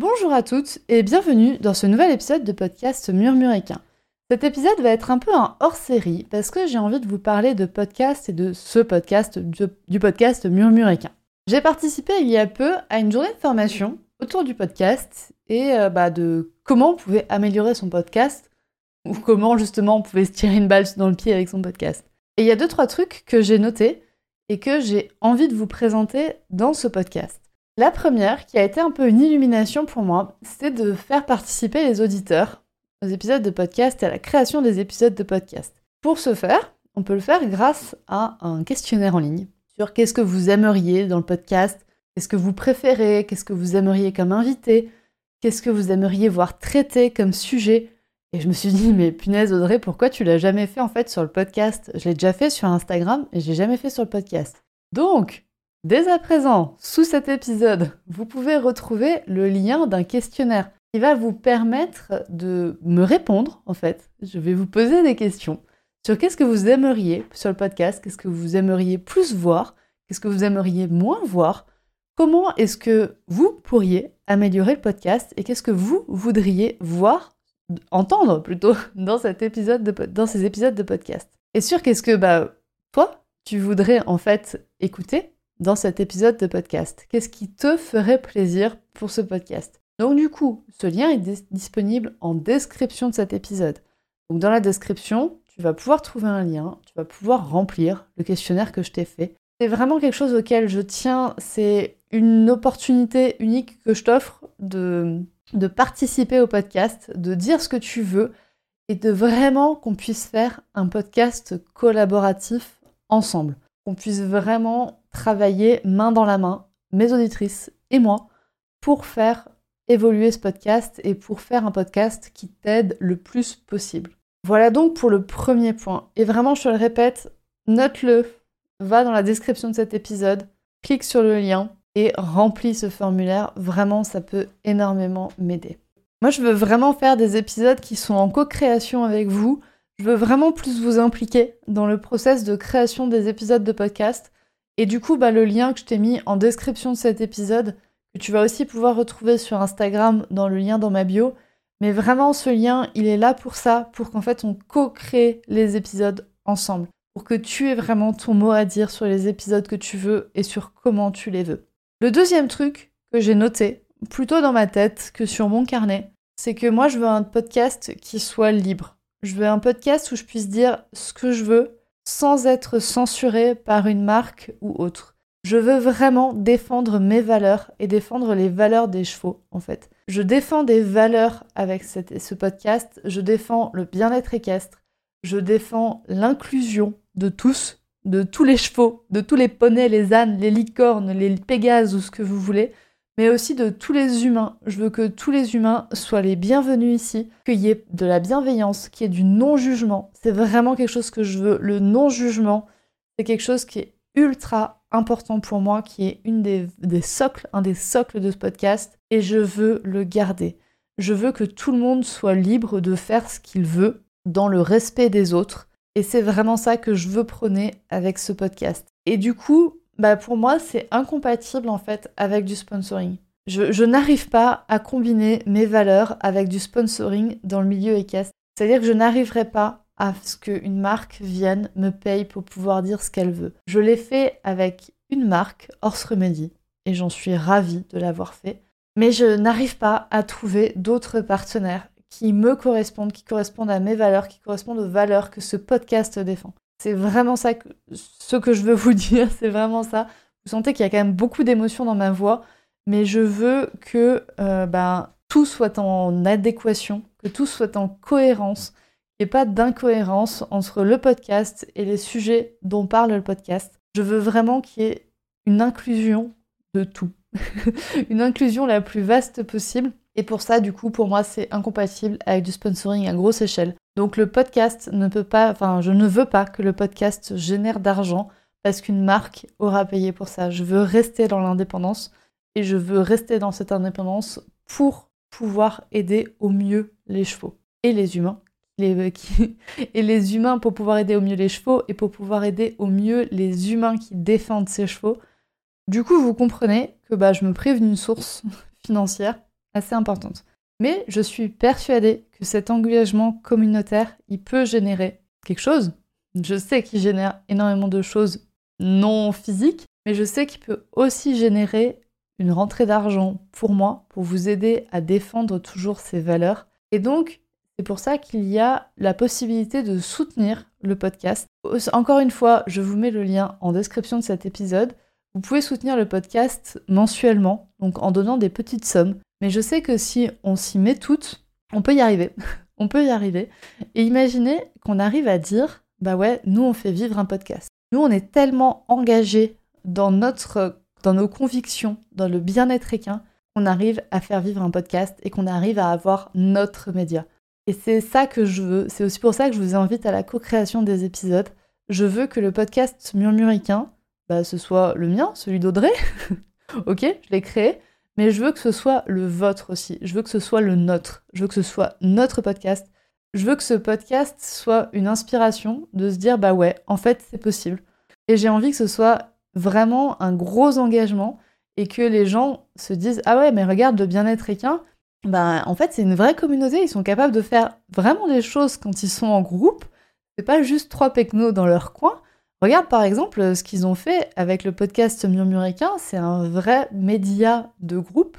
Bonjour à toutes et bienvenue dans ce nouvel épisode de podcast Murmuréquin. Cet épisode va être un peu un hors-série parce que j'ai envie de vous parler de podcast et de ce podcast, du, podcast Murmuréquin. J'ai participé il y a peu à une journée de formation autour du podcast et euh, bah, de comment on pouvait améliorer son podcast ou comment justement on pouvait se tirer une balle dans le pied avec son podcast. Et il y a deux trois trucs que j'ai notés et que j'ai envie de vous présenter dans ce podcast. La première, qui a été un peu une illumination pour moi, c'est de faire participer les auditeurs aux épisodes de podcast et à la création des épisodes de podcast. Pour ce faire, on peut le faire grâce à un questionnaire en ligne sur qu'est-ce que vous aimeriez dans le podcast, qu'est-ce que vous préférez, qu'est-ce que vous aimeriez comme invité, qu'est-ce que vous aimeriez voir traité comme sujet. Et je me suis dit, mais punaise Audrey, pourquoi tu l'as jamais fait en fait sur le podcast? Je l'ai déjà fait sur Instagram et je l'ai jamais fait sur le podcast. Donc, Dès à présent, sous cet épisode, vous pouvez retrouver le lien d'un questionnaire qui va vous permettre de me répondre, en fait. Je vais vous poser des questions sur qu'est-ce que vous aimeriez sur le podcast, qu'est-ce que vous aimeriez plus voir, qu'est-ce que vous aimeriez moins voir, comment est-ce que vous pourriez améliorer le podcast et qu'est-ce que vous voudriez voir, entendre plutôt, dans, ces épisodes de podcast. Et sur qu'est-ce que, bah, toi, tu voudrais en fait écouter dans cet épisode de podcast. Qu'est-ce qui te ferait plaisir pour ce podcast? Donc du coup, ce lien est disponible en description de cet épisode. Donc dans la description, tu vas pouvoir trouver un lien, tu vas pouvoir remplir le questionnaire que je t'ai fait. C'est vraiment quelque chose auquel je tiens, c'est une opportunité unique que je t'offre de, participer au podcast, de dire ce que tu veux et de vraiment qu'on puisse faire un podcast collaboratif ensemble. Qu'on puisse vraiment travailler main dans la main, mes auditrices et moi, pour faire évoluer ce podcast et pour faire un podcast qui t'aide le plus possible. Voilà donc pour le premier point. Et vraiment, je te le répète, note-le, va dans la description de cet épisode, clique sur le lien et remplis ce formulaire. Vraiment, ça peut énormément m'aider. Moi, je veux vraiment faire des épisodes qui sont en co-création avec vous. Je veux vraiment plus vous impliquer dans le process de création des épisodes de podcast. Et du coup, bah, le lien que je t'ai mis en description de cet épisode, que tu vas aussi pouvoir retrouver sur Instagram dans le lien dans ma bio. Mais vraiment, ce lien, il est là pour ça, pour qu'en fait on co-crée les épisodes ensemble, pour que tu aies vraiment ton mot à dire sur les épisodes que tu veux et sur comment tu les veux. Le deuxième truc que j'ai noté, plutôt dans ma tête que sur mon carnet, c'est que moi je veux un podcast qui soit libre. Je veux un podcast où je puisse dire ce que je veux, sans être censuré par une marque ou autre. Je veux vraiment défendre mes valeurs et défendre les valeurs des chevaux, en fait. Je défends des valeurs avec ce podcast, je défends le bien-être équestre, je défends l'inclusion de tous, de tous les chevaux, de tous les poneys, les ânes, les licornes, les pégases ou ce que vous voulez mais aussi de tous les humains. Je veux que tous les humains soient les bienvenus ici, qu'il y ait de la bienveillance, qu'il y ait du non-jugement. C'est vraiment quelque chose que je veux. Le non-jugement, c'est quelque chose qui est ultra important pour moi, qui est une des, socles, un des socles de ce podcast, et je veux le garder. Je veux que tout le monde soit libre de faire ce qu'il veut dans le respect des autres. Et c'est vraiment ça que je veux prôner avec ce podcast. Et du coup, bah pour moi, c'est incompatible en fait avec du sponsoring. Je, n'arrive pas à combiner mes valeurs avec du sponsoring dans le milieu équestre. C'est-à-dire que je n'arriverai pas à ce qu'une marque vienne me paye pour pouvoir dire ce qu'elle veut. Je l'ai fait avec une marque, Horse Remedy, et j'en suis ravie de l'avoir fait. Mais je n'arrive pas à trouver d'autres partenaires qui me correspondent, qui correspondent à mes valeurs, qui correspondent aux valeurs que ce podcast défend. C'est vraiment ça que, ce que je veux vous dire, c'est vraiment ça. Vous sentez qu'il y a quand même beaucoup d'émotions dans ma voix, mais je veux que euh, ben, tout soit en adéquation, que tout soit en cohérence, qu'il n'y ait pas d'incohérence entre le podcast et les sujets dont parle le podcast. Je veux vraiment qu'il y ait une inclusion de tout. une inclusion la plus vaste possible. Et pour ça, du coup, pour moi, c'est incompatible avec du sponsoring à grosse échelle. Donc le podcast ne peut pas, enfin, je ne veux pas que le podcast génère d'argent parce qu'une marque aura payé pour ça. Je veux rester dans l'indépendance et je veux rester dans cette indépendance pour pouvoir aider au mieux les chevaux et les humains. Les, et les humains pour pouvoir aider au mieux les chevaux et pour pouvoir aider au mieux les humains qui défendent ces chevaux. Du coup, vous comprenez que bah, je me prive d'une source financière assez importante. Mais je suis persuadée que cet engagement communautaire, il peut générer quelque chose. Je sais qu'il génère énormément de choses non physiques, mais je sais qu'il peut aussi générer une rentrée d'argent pour moi, pour vous aider à défendre toujours ces valeurs. Et donc, c'est pour ça qu'il y a la possibilité de soutenir le podcast. Encore une fois, je vous mets le lien en description de cet épisode. Vous pouvez soutenir le podcast mensuellement, donc en donnant des petites sommes. Mais je sais que si on s'y met toutes, on peut y arriver. on peut y arriver. Et imaginez qu'on arrive à dire, bah ouais, nous on fait vivre un podcast. Nous on est tellement engagés dans notre dans nos convictions, dans le bien-être équin, qu'on arrive à faire vivre un podcast et qu'on arrive à avoir notre média. Et c'est ça que je veux. C'est aussi pour ça que je vous invite à la co-création des épisodes. Je veux que le podcast Murmuricain, bah, ce soit le mien, celui d'Audrey. ok, je l'ai créé. Mais je veux que ce soit le vôtre aussi. Je veux que ce soit le nôtre. Je veux que ce soit notre podcast. Je veux que ce podcast soit une inspiration de se dire bah ouais, en fait, c'est possible. Et j'ai envie que ce soit vraiment un gros engagement et que les gens se disent ah ouais mais regarde le bien-être équin ben en fait c'est une vraie communauté ils sont capables de faire vraiment des choses quand ils sont en groupe c'est pas juste trois pecnos dans leur coin regarde par exemple ce qu'ils ont fait avec le podcast Murmuréquin c'est un vrai média de groupe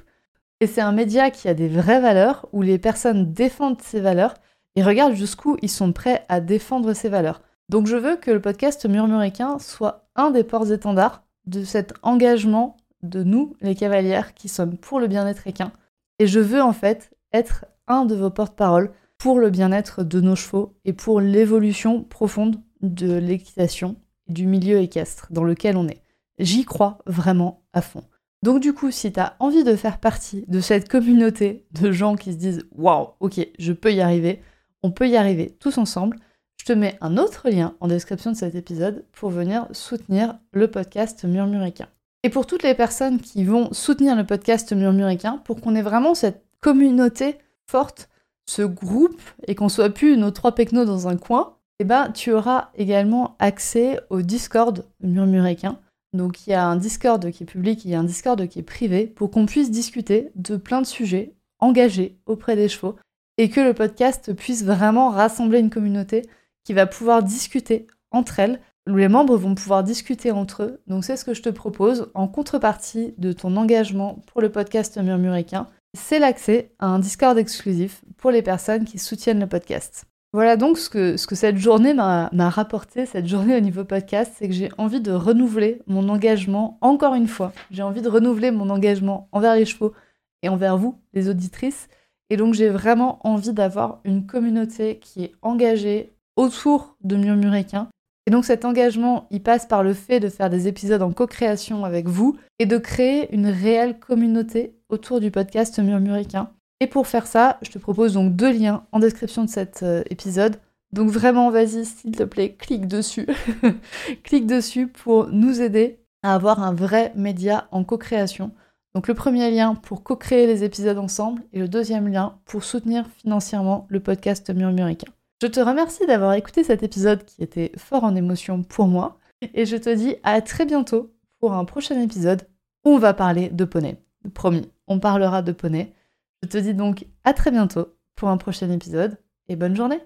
et c'est un média qui a des vraies valeurs où les personnes défendent ces valeurs et regarde jusqu'où ils sont prêts à défendre ces valeurs donc je veux que le podcast Murmuréquin soit un des ports-étendards de cet engagement de nous, les cavalières, qui sommes pour le bien-être équin. Et je veux en fait être un de vos porte-paroles pour le bien-être de nos chevaux et pour l'évolution profonde de l'équitation du milieu équestre dans lequel on est. J'y crois vraiment à fond. Donc du coup, si tu as envie de faire partie de cette communauté de gens qui se disent waouh, ok, je peux y arriver, on peut y arriver tous ensemble, je te mets un autre lien en description de cet épisode pour venir soutenir le podcast Murmuricain. Et pour toutes les personnes qui vont soutenir le podcast Murmuricain, pour qu'on ait vraiment cette communauté forte, ce groupe, et qu'on soit plus nos trois pecnos dans un coin, eh ben, tu auras également accès au Discord Murmuricain. Donc il y a un Discord qui est public, il y a un Discord qui est privé, pour qu'on puisse discuter de plein de sujets engagés auprès des chevaux, et que le podcast puisse vraiment rassembler une communauté qui va pouvoir discuter entre elles, où les membres vont pouvoir discuter entre eux. Donc c'est ce que je te propose en contrepartie de ton engagement pour le podcast Murmuricain. C'est l'accès à un Discord exclusif pour les personnes qui soutiennent le podcast. Voilà donc ce que, ce que cette journée m'a rapporté, cette journée au niveau podcast, c'est que j'ai envie de renouveler mon engagement encore une fois. J'ai envie de renouveler mon engagement envers les chevaux et envers vous, les auditrices. Et donc j'ai vraiment envie d'avoir une communauté qui est engagée, autour de Murmuréquin. Et donc cet engagement, il passe par le fait de faire des épisodes en co-création avec vous et de créer une réelle communauté autour du podcast Murmuréquin. Et pour faire ça, je te propose donc deux liens en description de cet euh, épisode. Donc vraiment, vas-y, s'il te plaît, clique dessus. clique dessus pour nous aider à avoir un vrai média en co-création. Donc le premier lien pour co-créer les épisodes ensemble et le deuxième lien pour soutenir financièrement le podcast Murmuréquin. Je te remercie d'avoir écouté cet épisode qui était fort en émotion pour moi. Et je te dis à très bientôt pour un prochain épisode où on va parler de poney. Promis, on parlera de poney. Je te dis donc à très bientôt pour un prochain épisode et bonne journée.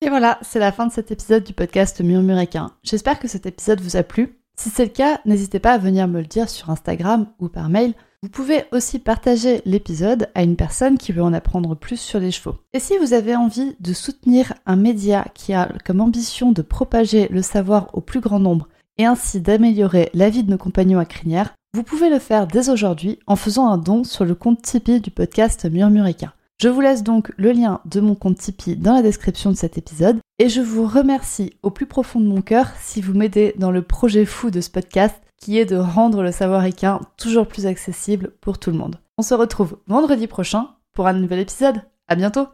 et voilà, c'est la fin de cet épisode du podcast Murmuréquin. J'espère que cet épisode vous a plu. Si c'est le cas, n'hésitez pas à venir me le dire sur Instagram ou par mail. Vous pouvez aussi partager l'épisode à une personne qui veut en apprendre plus sur les chevaux. Et si vous avez envie de soutenir un média qui a comme ambition de propager le savoir au plus grand nombre et ainsi d'améliorer la vie de nos compagnons à crinière, vous pouvez le faire dès aujourd'hui en faisant un don sur le compte Tipeee du podcast Murmurica. Je vous laisse donc le lien de mon compte Tipeee dans la description de cet épisode et je vous remercie au plus profond de mon cœur si vous m'aidez dans le projet fou de ce podcast qui est de rendre le savoir équin toujours plus accessible pour tout le monde. On se retrouve vendredi prochain pour un nouvel épisode. À bientôt!